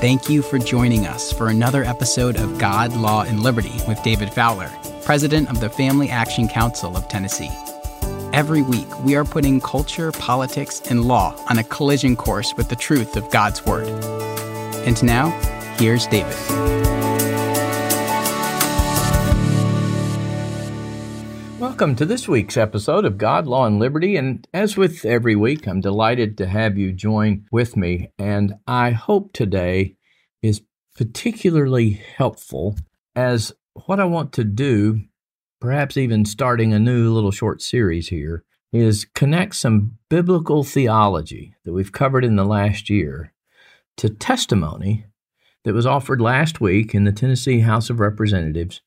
Thank you for joining us for another episode of God, Law, and Liberty with David Fowler, President of the Family Action Council of Tennessee. Every week, we are putting culture, politics, and law on a collision course with the truth of God's Word. And now, here's David. Welcome to this week's episode of God, Law, and Liberty. And as with every week, I'm delighted to have you join with me. And I hope today particularly helpful as what I want to do, perhaps even starting a new little short series here, is connect some biblical theology that we've covered in the last year to testimony that was offered last week in the Tennessee House of Representatives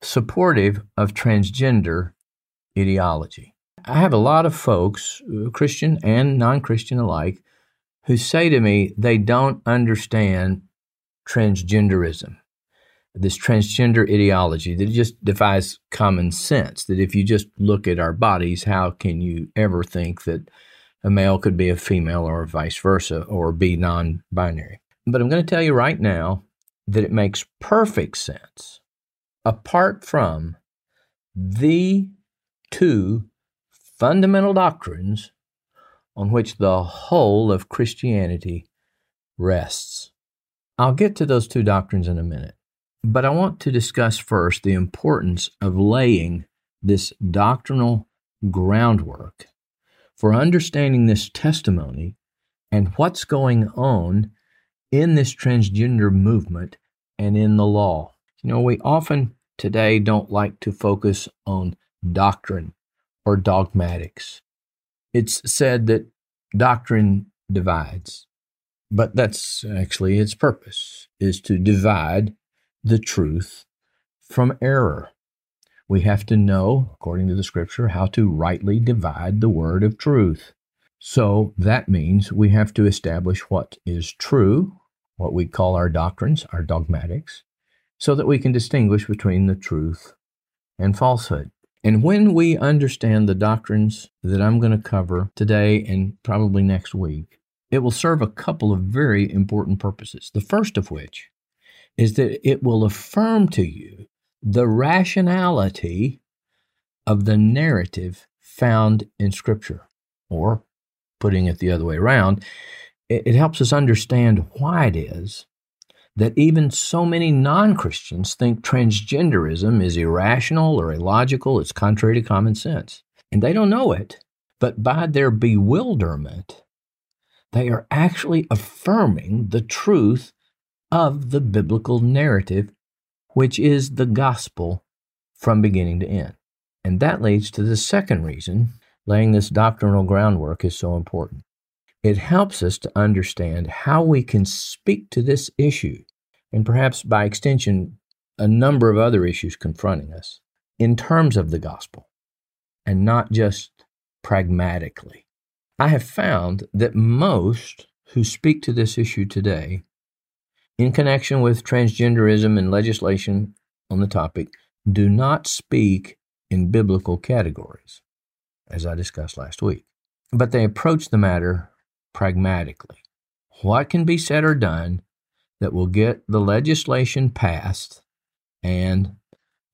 supportive of transgender ideology. I have a lot of folks, uh, Christian and non Christian alike, who say to me they don't understand transgenderism, this transgender ideology that just defies common sense. That if you just look at our bodies, how can you ever think that a male could be a female or vice versa or be non binary? But I'm going to tell you right now that it makes perfect sense apart from the two fundamental doctrines on which the whole of Christianity rests. I'll get to those two doctrines in a minute, but I want to discuss first the importance of laying this doctrinal groundwork for understanding this testimony and what's going on in this transgender movement and in the law. You know, we often today don't like to focus on doctrine or dogmatics. It's said that doctrine divides, but that's actually its purpose is to divide the truth from error. We have to know, according to the scripture, how to rightly divide the word of truth. So that means we have to establish what is true, what we call our doctrines, our dogmatics, so that we can distinguish between the truth and falsehood. And when we understand the doctrines that I'm going to cover today and probably next week, it will serve a couple of very important purposes. The first of which is that it will affirm to you the rationality of the narrative found in Scripture. Or, putting it the other way around, it, helps us understand why it is that even so many non Christians think transgenderism is irrational or illogical, it's contrary to common sense. And they don't know it, but by their bewilderment, they are actually affirming the truth of the biblical narrative, which is the gospel from beginning to end. And that leads to the second reason laying this doctrinal groundwork is so important. It helps us to understand how we can speak to this issue, and perhaps by extension, a number of other issues confronting us, in terms of the gospel, and not just pragmatically. I have found that most who speak to this issue today, in connection with transgenderism and legislation on the topic, do not speak in biblical categories, as I discussed last week, but they approach the matter pragmatically. What can be said or done that will get the legislation passed and,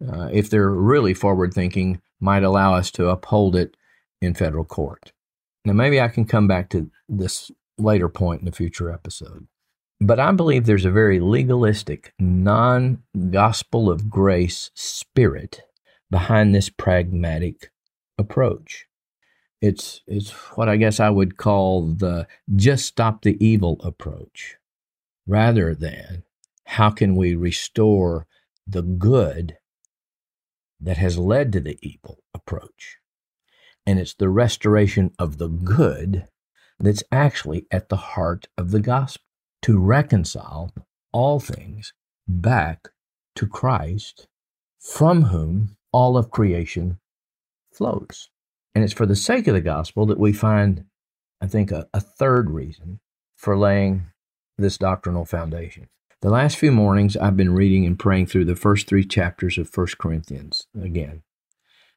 uh, if they're really forward thinking, might allow us to uphold it in federal court? Now, maybe I can come back to this later point in a future episode. But I believe there's a very legalistic, non gospel of grace spirit behind this pragmatic approach. It's it's what I guess I would call the just stop the evil approach, rather than how can we restore the good that has led to the evil approach. And it's the restoration of the good that's actually at the heart of the gospel to reconcile all things back to Christ, from whom all of creation flows. And it's for the sake of the gospel that we find, I think, a, a third reason for laying this doctrinal foundation. The last few mornings, I've been reading and praying through the first three chapters of 1 Corinthians again.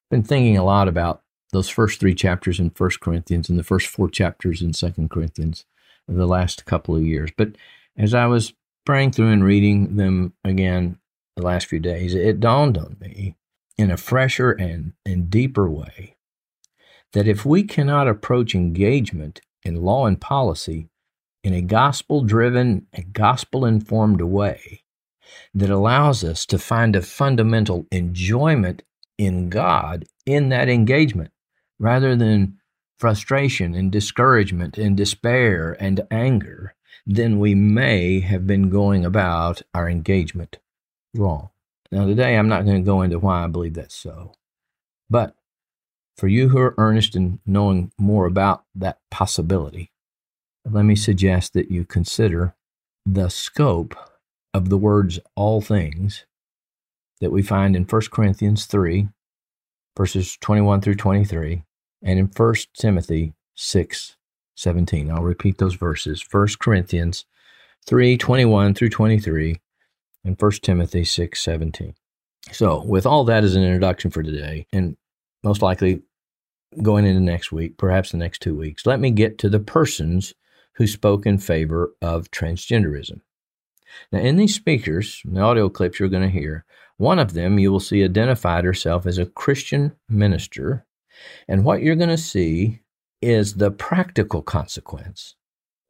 Been thinking a lot about those first three chapters in 1 Corinthians and the first four chapters in 2 Corinthians the last couple of years. But as I was praying through and reading them again the last few days, it dawned on me in a fresher and, and deeper way that if we cannot approach engagement in law and policy in a gospel driven and gospel informed way that allows us to find a fundamental enjoyment in God in that engagement rather than frustration and discouragement and despair and anger, then we may have been going about our engagement wrong. Now, today I'm not going to go into why I believe that's so. But for you who are earnest in knowing more about that possibility, let me suggest that you consider the scope of the words all things that we find in 1 Corinthians 3, verses 21 through 23, and in 1 Timothy 6, 17. I'll repeat those verses 1 Corinthians 3, 21 through 23, and 1 Timothy 6, 17. So, with all that as an introduction for today, and most likely going into next week, perhaps the next two weeks, let me get to the persons who spoke in favor of transgenderism. Now, in these speakers, the audio clips you're going to hear, one of them you will see identified herself as a Christian minister. And what you're going to see is the practical consequence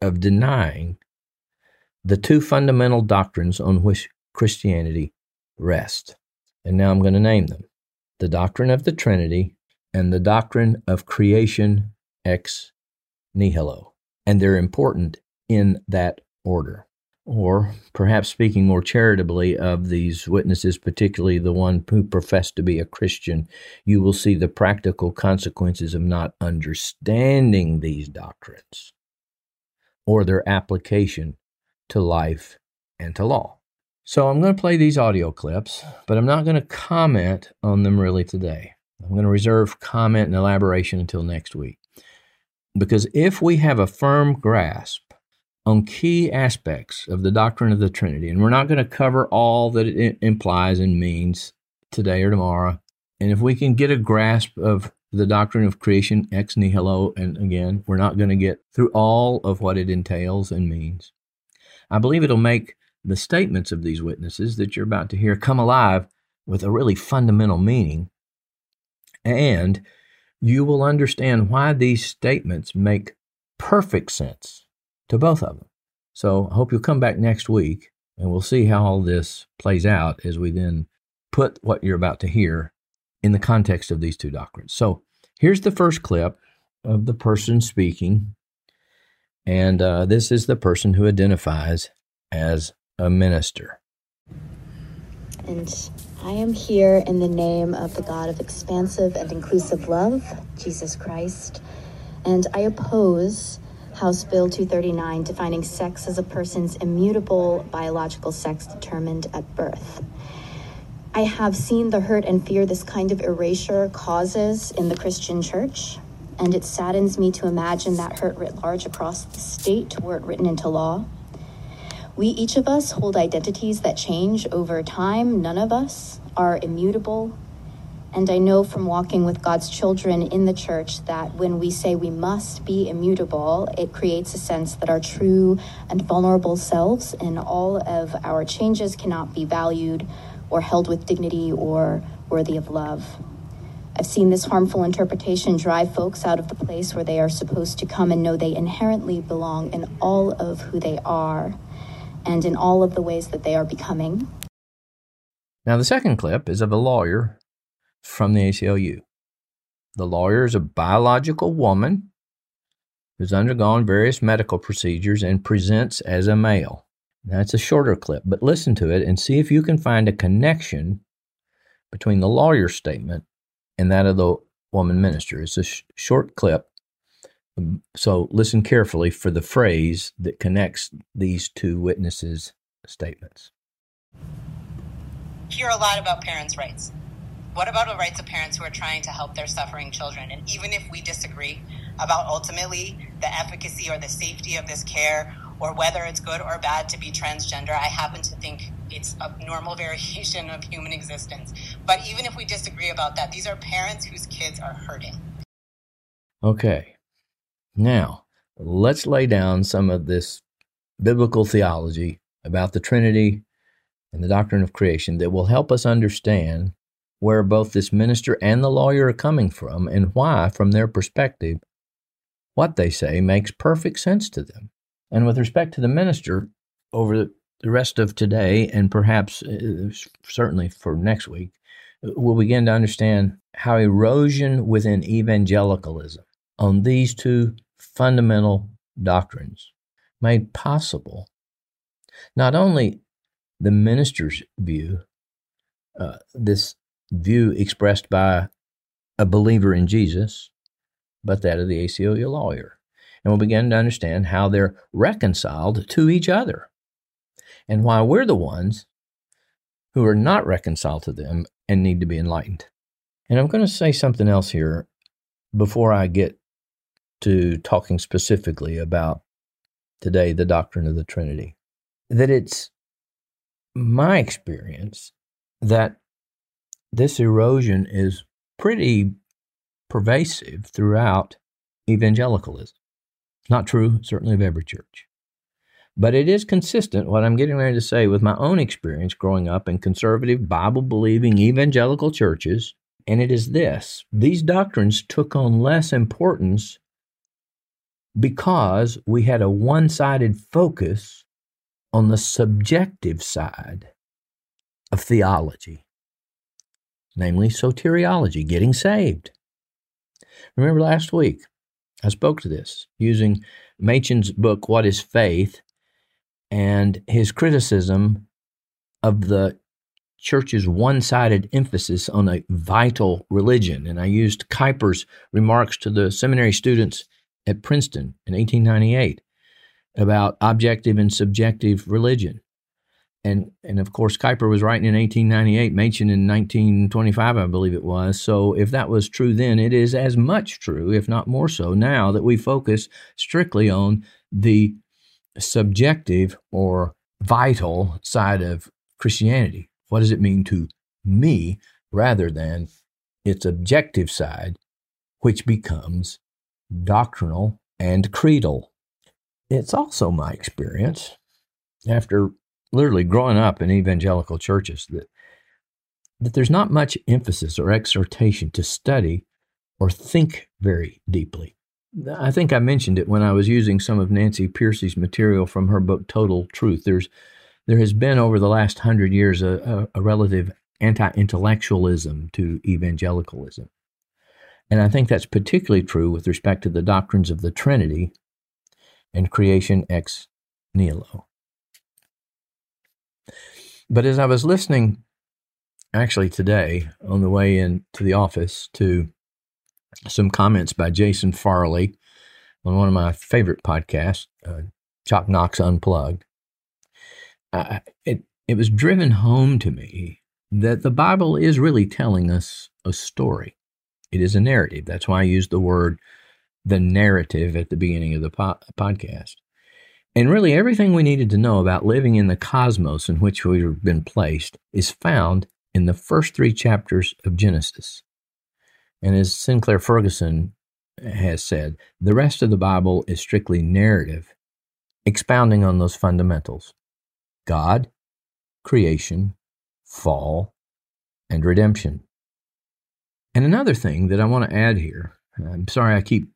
of denying the two fundamental doctrines on which Christianity rests. And now I'm going to name them the doctrine of the Trinity and the doctrine of creation ex nihilo. And they're important in that order or perhaps speaking more charitably of these witnesses, particularly the one who professed to be a Christian, you will see the practical consequences of not understanding these doctrines or their application to life and to law. So I'm going to play these audio clips, but I'm not going to comment on them really today. I'm going to reserve comment and elaboration until next week. Because if we have a firm grasp on key aspects of the doctrine of the Trinity. And we're not going to cover all that it implies and means today or tomorrow. And if we can get a grasp of the doctrine of creation ex nihilo, and again, we're not going to get through all of what it entails and means, I believe it'll make the statements of these witnesses that you're about to hear come alive with a really fundamental meaning. And you will understand why these statements make perfect sense to both of them. So I hope you'll come back next week and we'll see how all this plays out as we then put what you're about to hear in the context of these two doctrines. So here's the first clip of the person speaking. And uh, this is the person who identifies as a minister. And I am here in the name of the God of expansive and inclusive love, Jesus Christ. And I oppose House Bill 239 defining sex as a person's immutable biological sex determined at birth. I have seen the hurt and fear this kind of erasure causes in the Christian church, and it saddens me to imagine that hurt writ large across the state were it written into law. We, each of us, hold identities that change over time. None of us are immutable, and I know from walking with God's children in the church that when we say we must be immutable, it creates a sense that our true and vulnerable selves and all of our changes cannot be valued or held with dignity or worthy of love. I've seen this harmful interpretation drive folks out of the place where they are supposed to come and know they inherently belong in all of who they are and in all of the ways that they are becoming. Now, the second clip is of a lawyer from the ACLU. The lawyer is a biological woman who's undergone various medical procedures and presents as a male. That's a shorter clip, but listen to it and see if you can find a connection between the lawyer's statement and that of the woman minister. It's a sh- short clip, um, so listen carefully for the phrase that connects these two witnesses' statements. Hear a lot about parents' rights what about the rights of parents who are trying to help their suffering children? And even if we disagree about ultimately the efficacy or the safety of this care or whether it's good or bad to be transgender, I happen to think it's a normal variation of human existence. But even if we disagree about that, these are parents whose kids are hurting. Okay. Now, let's lay down some of this biblical theology about the Trinity and the doctrine of creation that will help us understand where both this minister and the lawyer are coming from and why, from their perspective, what they say makes perfect sense to them. And with respect to the minister, over the rest of today and perhaps uh, certainly for next week, we'll begin to understand how erosion within evangelicalism on these two fundamental doctrines made possible not only the minister's view, uh, this view expressed by a believer in Jesus, but that of the ACLU lawyer. And we'll begin to understand how they're reconciled to each other and why we're the ones who are not reconciled to them and need to be enlightened. And I'm going to say something else here before I get to talking specifically about today the doctrine of the Trinity. That it's my experience that this erosion is pretty pervasive throughout evangelicalism. Not true, certainly, of every church. But it is consistent, what I'm getting ready to say, with my own experience growing up in conservative, Bible believing evangelical churches. And it is this these doctrines took on less importance because we had a one sided focus on the subjective side of theology, namely soteriology, getting saved. Remember last week, I spoke to this using Machen's book, What is Faith, and his criticism of the church's one sided emphasis on a vital religion. And I used Kuyper's remarks to the seminary students at Princeton in 1898 about objective and subjective religion. And, and of course, Kuyper was writing in 1898, Machen in 1925, I believe it was. So, if that was true then, it is as much true, if not more so, now that we focus strictly on the subjective or vital side of Christianity. What does it mean to me rather than its objective side, which becomes doctrinal and creedal? It's also my experience after literally growing up in evangelical churches that that there's not much emphasis or exhortation to study or think very deeply. I think I mentioned it when I was using some of Nancy Pearcey's material from her book Total Truth. There's there has been over the last hundred years a, a, a relative anti-intellectualism to evangelicalism. And I think that's particularly true with respect to the doctrines of the Trinity and creation ex nihilo. But as I was listening, actually today on the way in to the office, to some comments by Jason Farley on one of my favorite podcasts, uh, Chalk Knox Unplugged, uh, it it was driven home to me that the Bible is really telling us a story. It is a narrative. That's why I used the word the narrative at the beginning of the po- podcast. And really, everything we needed to know about living in the cosmos in which we've been placed is found in the first three chapters of Genesis. And as Sinclair Ferguson has said, the rest of the Bible is strictly narrative, expounding on those fundamentals God, creation, fall, and redemption. And another thing that I want to add here, I'm sorry I keep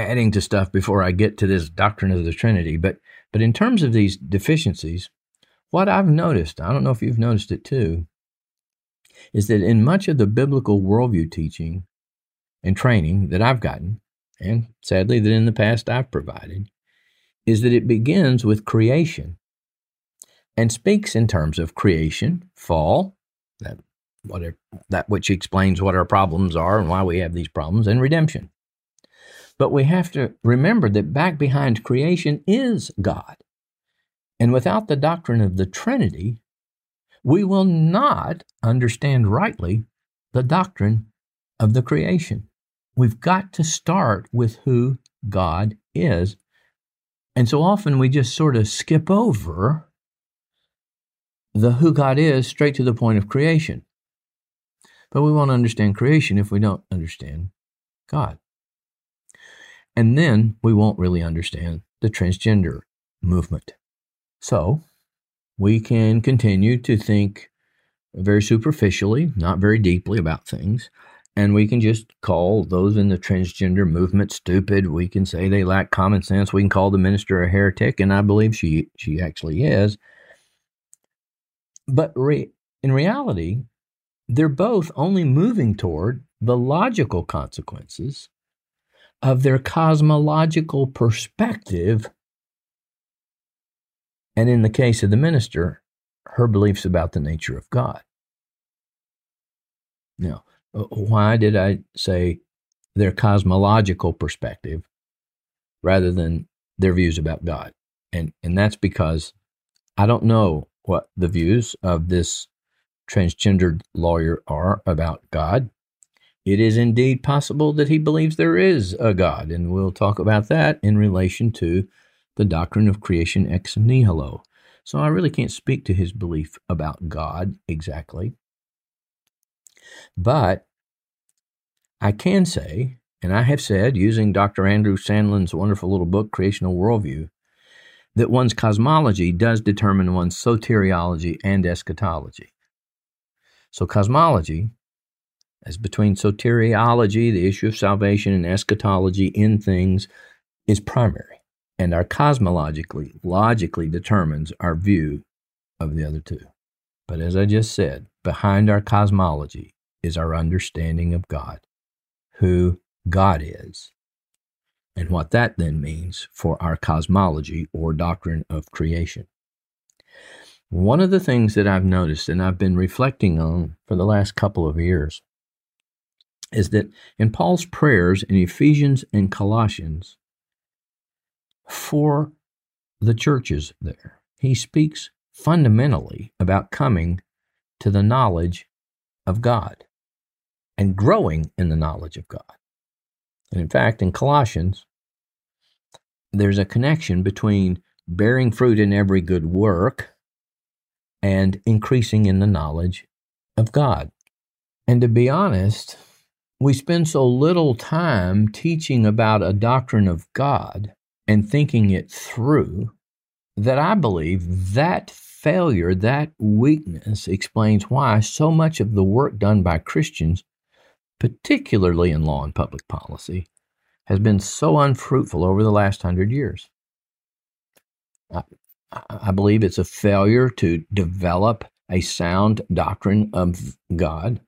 adding to stuff before I get to this doctrine of the Trinity. But but in terms of these deficiencies, what I've noticed, I don't know if you've noticed it too, is that in much of the biblical worldview teaching and training that I've gotten, and sadly that in the past I've provided, is that it begins with creation and speaks in terms of creation, fall, that whatever that which explains what our problems are and why we have these problems, and redemption. But we have to remember that back behind creation is God. And without the doctrine of the Trinity, we will not understand rightly the doctrine of the creation. We've got to start with who God is. And so often we just sort of skip over the who God is straight to the point of creation. But we won't understand creation if we don't understand God. And then we won't really understand the transgender movement. So, we can continue to think very superficially, not very deeply about things. And we can just call those in the transgender movement stupid. We can say they lack common sense. We can call the minister a heretic, and I believe she she actually is. But re, in reality, they're both only moving toward the logical consequences of their cosmological perspective. And in the case of the minister, her beliefs about the nature of God. Now, uh, why did I say their cosmological perspective rather than their views about God? And, and that's because I don't know what the views of this transgendered lawyer are about God. It is indeed possible that he believes there is a God, and we'll talk about that in relation to the doctrine of creation ex nihilo. So I really can't speak to his belief about God exactly. But I can say, and I have said, using Dr. Andrew Sandlin's wonderful little book, Creational Worldview, that one's cosmology does determine one's soteriology and eschatology. So, cosmology, as between soteriology, the issue of salvation, and eschatology in things, is primary. And our cosmologically, logically determines our view of the other two. But as I just said, behind our cosmology is our understanding of God, who God is, and what that then means for our cosmology or doctrine of creation. One of the things that I've noticed and I've been reflecting on for the last couple of years is that in Paul's prayers in Ephesians and Colossians for the churches there, he speaks fundamentally about coming to the knowledge of God and growing in the knowledge of God. And in fact, in Colossians, there's a connection between bearing fruit in every good work and increasing in the knowledge of God. And to be honest, we spend so little time teaching about a doctrine of God and thinking it through that I believe that failure, that weakness explains why so much of the work done by Christians, particularly in law and public policy, has been so unfruitful over the last hundred years. I believe it's a failure to develop a sound doctrine of God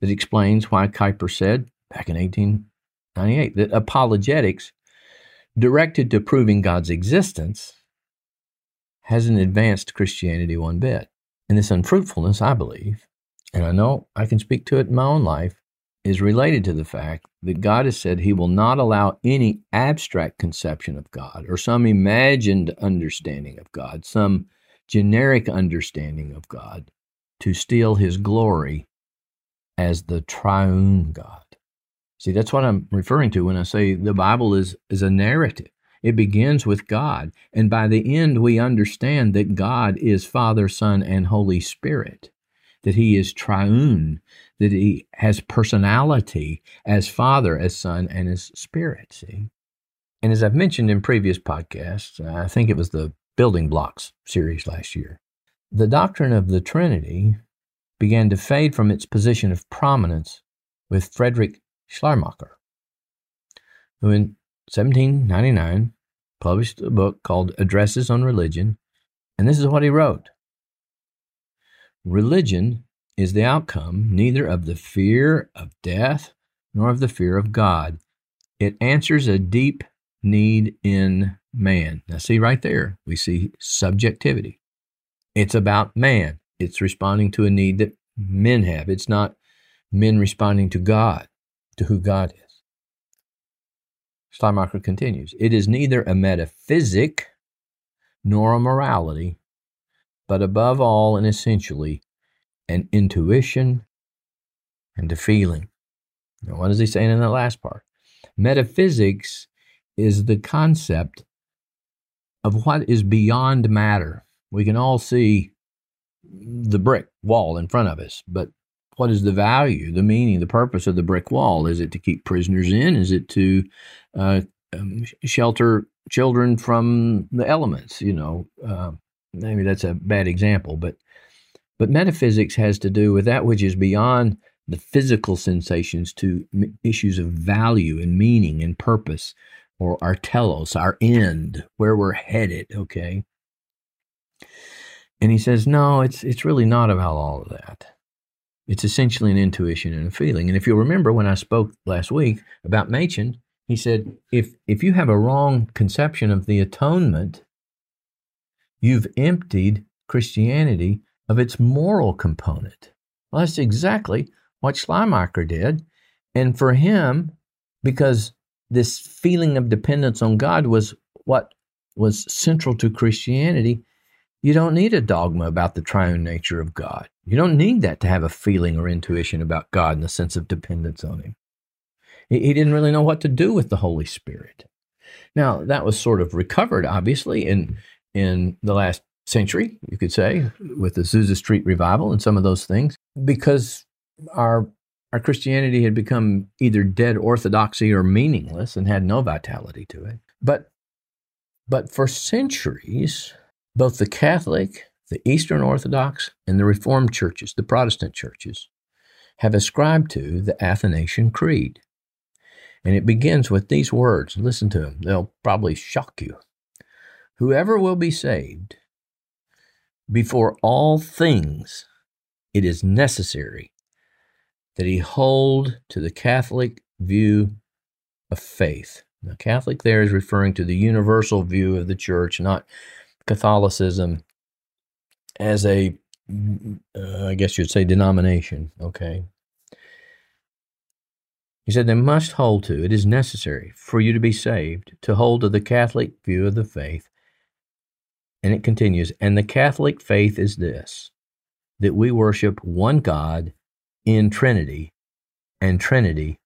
that explains why Kuyper said back in 1898 that apologetics directed to proving God's existence hasn't advanced Christianity one bit. And this unfruitfulness, I believe, and I know I can speak to it in my own life, is related to the fact that God has said He will not allow any abstract conception of God or some imagined understanding of God, some generic understanding of God, to steal His glory as the triune God. See, that's what I'm referring to when I say the Bible is, is a narrative. It begins with God, and by the end, we understand that God is Father, Son, and Holy Spirit that he is triune, that he has personality as Father, as Son, and as Spirit. See? And as I've mentioned in previous podcasts, I think it was the Building Blocks series last year, the doctrine of the Trinity began to fade from its position of prominence with Frederick Schleiermacher, who in 1799 published a book called Addresses on Religion, and this is what he wrote Religion is the outcome neither of the fear of death nor of the fear of God. It answers a deep need in man. Now, see right there, we see subjectivity. It's about man, it's responding to a need that men have. It's not men responding to God, to who God is. Schleiermacher continues It is neither a metaphysic nor a morality, but above all and essentially an intuition and a feeling. Now, what is he saying in the last part? Metaphysics is the concept of what is beyond matter. We can all see the brick wall in front of us, but what is the value, the meaning, the purpose of the brick wall? Is it to keep prisoners in? Is it to uh, um, shelter children from the elements? You know, uh, maybe that's a bad example, but but metaphysics has to do with that which is beyond the physical sensations to issues of value and meaning and purpose, or our telos, our end, where we're headed. Okay. And he says, no, it's it's really not about all of that. It's essentially an intuition and a feeling. And if you'll remember when I spoke last week about Machen, he said, if if you have a wrong conception of the atonement, you've emptied Christianity of its moral component. Well, that's exactly what Schleiermacher did. And for him, because this feeling of dependence on God was what was central to Christianity, you don't need a dogma about the triune nature of God. You don't need that to have a feeling or intuition about God in the sense of dependence on Him. He, he didn't really know what to do with the Holy Spirit. Now, that was sort of recovered, obviously, in, in the last century, you could say, with the Azusa Street revival and some of those things, because our our Christianity had become either dead orthodoxy or meaningless and had no vitality to it. But but for centuries, both the Catholic, the Eastern Orthodox, and the Reformed churches, the Protestant churches, have ascribed to the Athanasian Creed. And it begins with these words. Listen to them, they'll probably shock you. Whoever will be saved, before all things, it is necessary that he hold to the Catholic view of faith. Now, Catholic there is referring to the universal view of the church, not Catholicism as a, uh, I guess you'd say, denomination. Okay. He said they must hold to it is necessary for you to be saved to hold to the Catholic view of the faith. And it continues, and the Catholic faith is this that we worship one God in Trinity and Trinity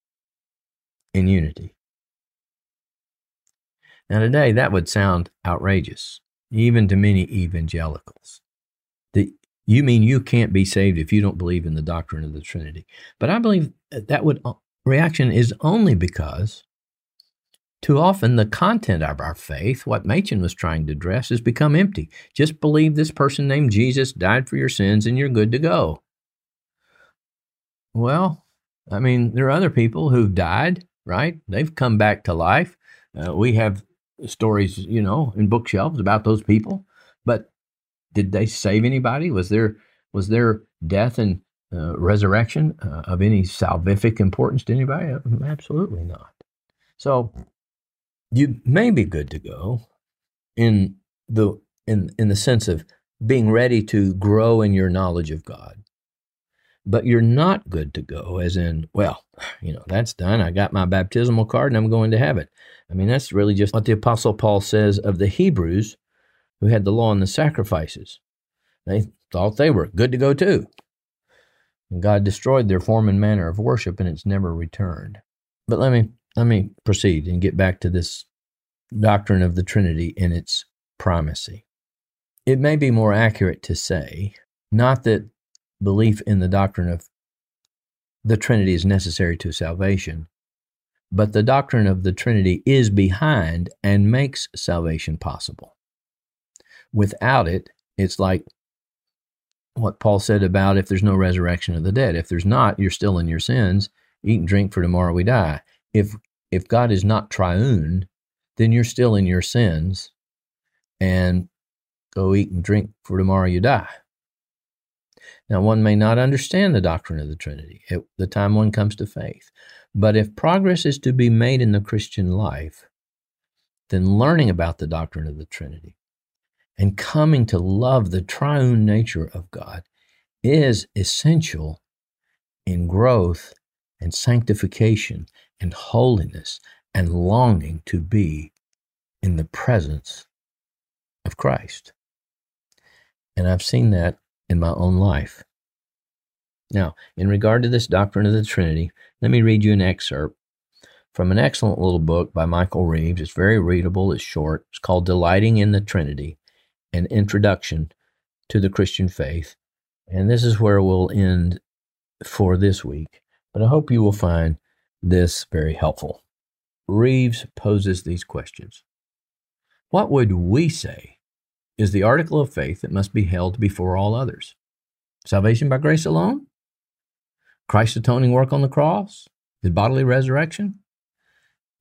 in unity. Now, today that would sound outrageous even to many evangelicals. The, you mean you can't be saved if you don't believe in the doctrine of the Trinity? But I believe that would uh, reaction is only because too often the content of our faith, what Machen was trying to address, has become empty. Just believe this person named Jesus died for your sins and you're good to go. Well, I mean, there are other people who've died, right? They've come back to life. Uh, we have stories, you know, in bookshelves about those people. But did they save anybody? Was there was their death and uh, resurrection uh, of any salvific importance to anybody? Uh, absolutely not. So you may be good to go in the in in the sense of being ready to grow in your knowledge of God. But you're not good to go, as in, well, you know, that's done. I got my baptismal card and I'm going to heaven. I mean, that's really just what the Apostle Paul says of the Hebrews who had the law and the sacrifices. They thought they were good to go too. And God destroyed their form and manner of worship and it's never returned. But let me let me proceed and get back to this doctrine of the Trinity and its primacy. It may be more accurate to say not that belief in the doctrine of the Trinity is necessary to salvation, but the doctrine of the Trinity is behind and makes salvation possible. Without it, it's like what Paul said about if there's no resurrection of the dead. If there's not, you're still in your sins. Eat and drink, for tomorrow we die. If if God is not triune, then you're still in your sins, and go eat and drink, for tomorrow you die. Now, one may not understand the doctrine of the Trinity at the time one comes to faith. But if progress is to be made in the Christian life, then learning about the doctrine of the Trinity and coming to love the triune nature of God is essential in growth and sanctification and holiness and longing to be in the presence of Christ. And I've seen that in my own life. Now, in regard to this doctrine of the Trinity, let me read you an excerpt from an excellent little book by Michael Reeves. It's very readable, it's short. It's called Delighting in the Trinity An Introduction to the Christian Faith. And this is where we'll end for this week. But I hope you will find this very helpful. Reeves poses these questions What would we say is the article of faith that must be held before all others. Salvation by grace alone? Christ's atoning work on the cross? His bodily resurrection?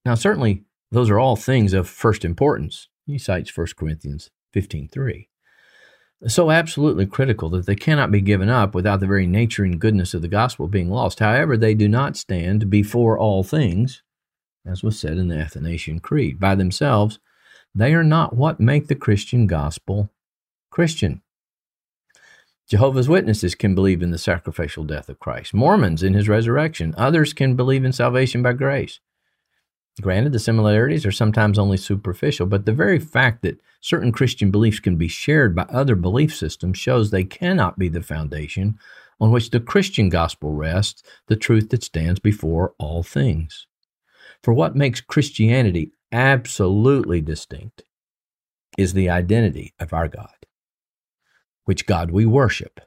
Now, certainly, those are all things of first importance. He cites 1 Corinthians 15.3. So absolutely critical that they cannot be given up without the very nature and goodness of the gospel being lost. However, they do not stand before all things, as was said in the Athanasian Creed. By themselves, they are not what make the Christian gospel Christian. Jehovah's Witnesses can believe in the sacrificial death of Christ, Mormons in his resurrection, others can believe in salvation by grace. Granted, the similarities are sometimes only superficial, but the very fact that certain Christian beliefs can be shared by other belief systems shows they cannot be the foundation on which the Christian gospel rests, the truth that stands before all things. For what makes Christianity absolutely distinct is the identity of our God which God we worship.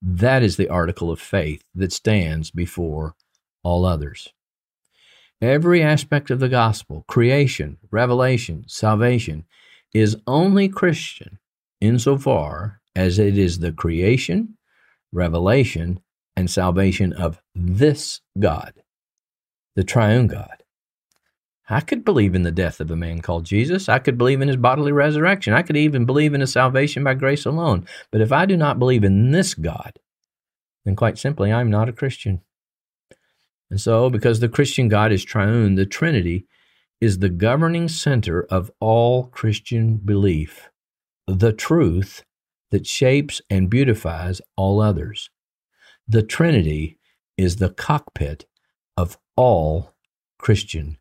That is the article of faith that stands before all others. Every aspect of the gospel, creation, revelation, salvation, is only Christian insofar as it is the creation, revelation, and salvation of this God, the triune God. I could believe in the death of a man called Jesus. I could believe in his bodily resurrection. I could even believe in a salvation by grace alone. But if I do not believe in this God, then quite simply, I'm not a Christian. And so, because the Christian God is triune, the Trinity is the governing center of all Christian belief, the truth that shapes and beautifies all others. The Trinity is the cockpit of all Christian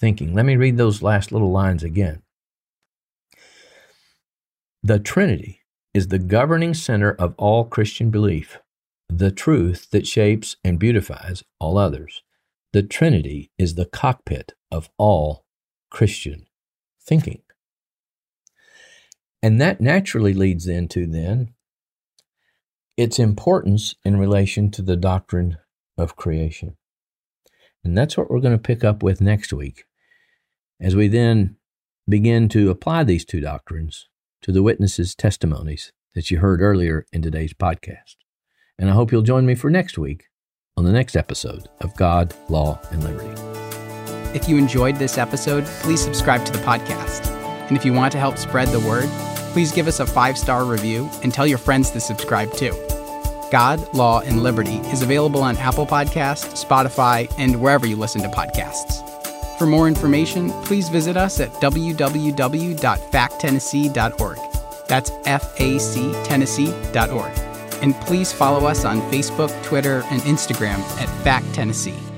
thinking. Let me read those last little lines again. The Trinity is the governing center of all Christian belief, the truth that shapes and beautifies all others. The Trinity is the cockpit of all Christian thinking. And that naturally leads into then its importance in relation to the doctrine of creation. And that's what we're going to pick up with next week as we then begin to apply these two doctrines to the witnesses' testimonies that you heard earlier in today's podcast. And I hope you'll join me for next week on the next episode of God, Law, and Liberty. If you enjoyed this episode, please subscribe to the podcast. And if you want to help spread the word, please give us a five star review and tell your friends to subscribe too. God, Law, and Liberty is available on Apple Podcasts, Spotify, and wherever you listen to podcasts. For more information, please visit us at www.facttennessee.org. That's F A C Tennessee.org. And please follow us on Facebook, Twitter, and Instagram at Fact Tennessee.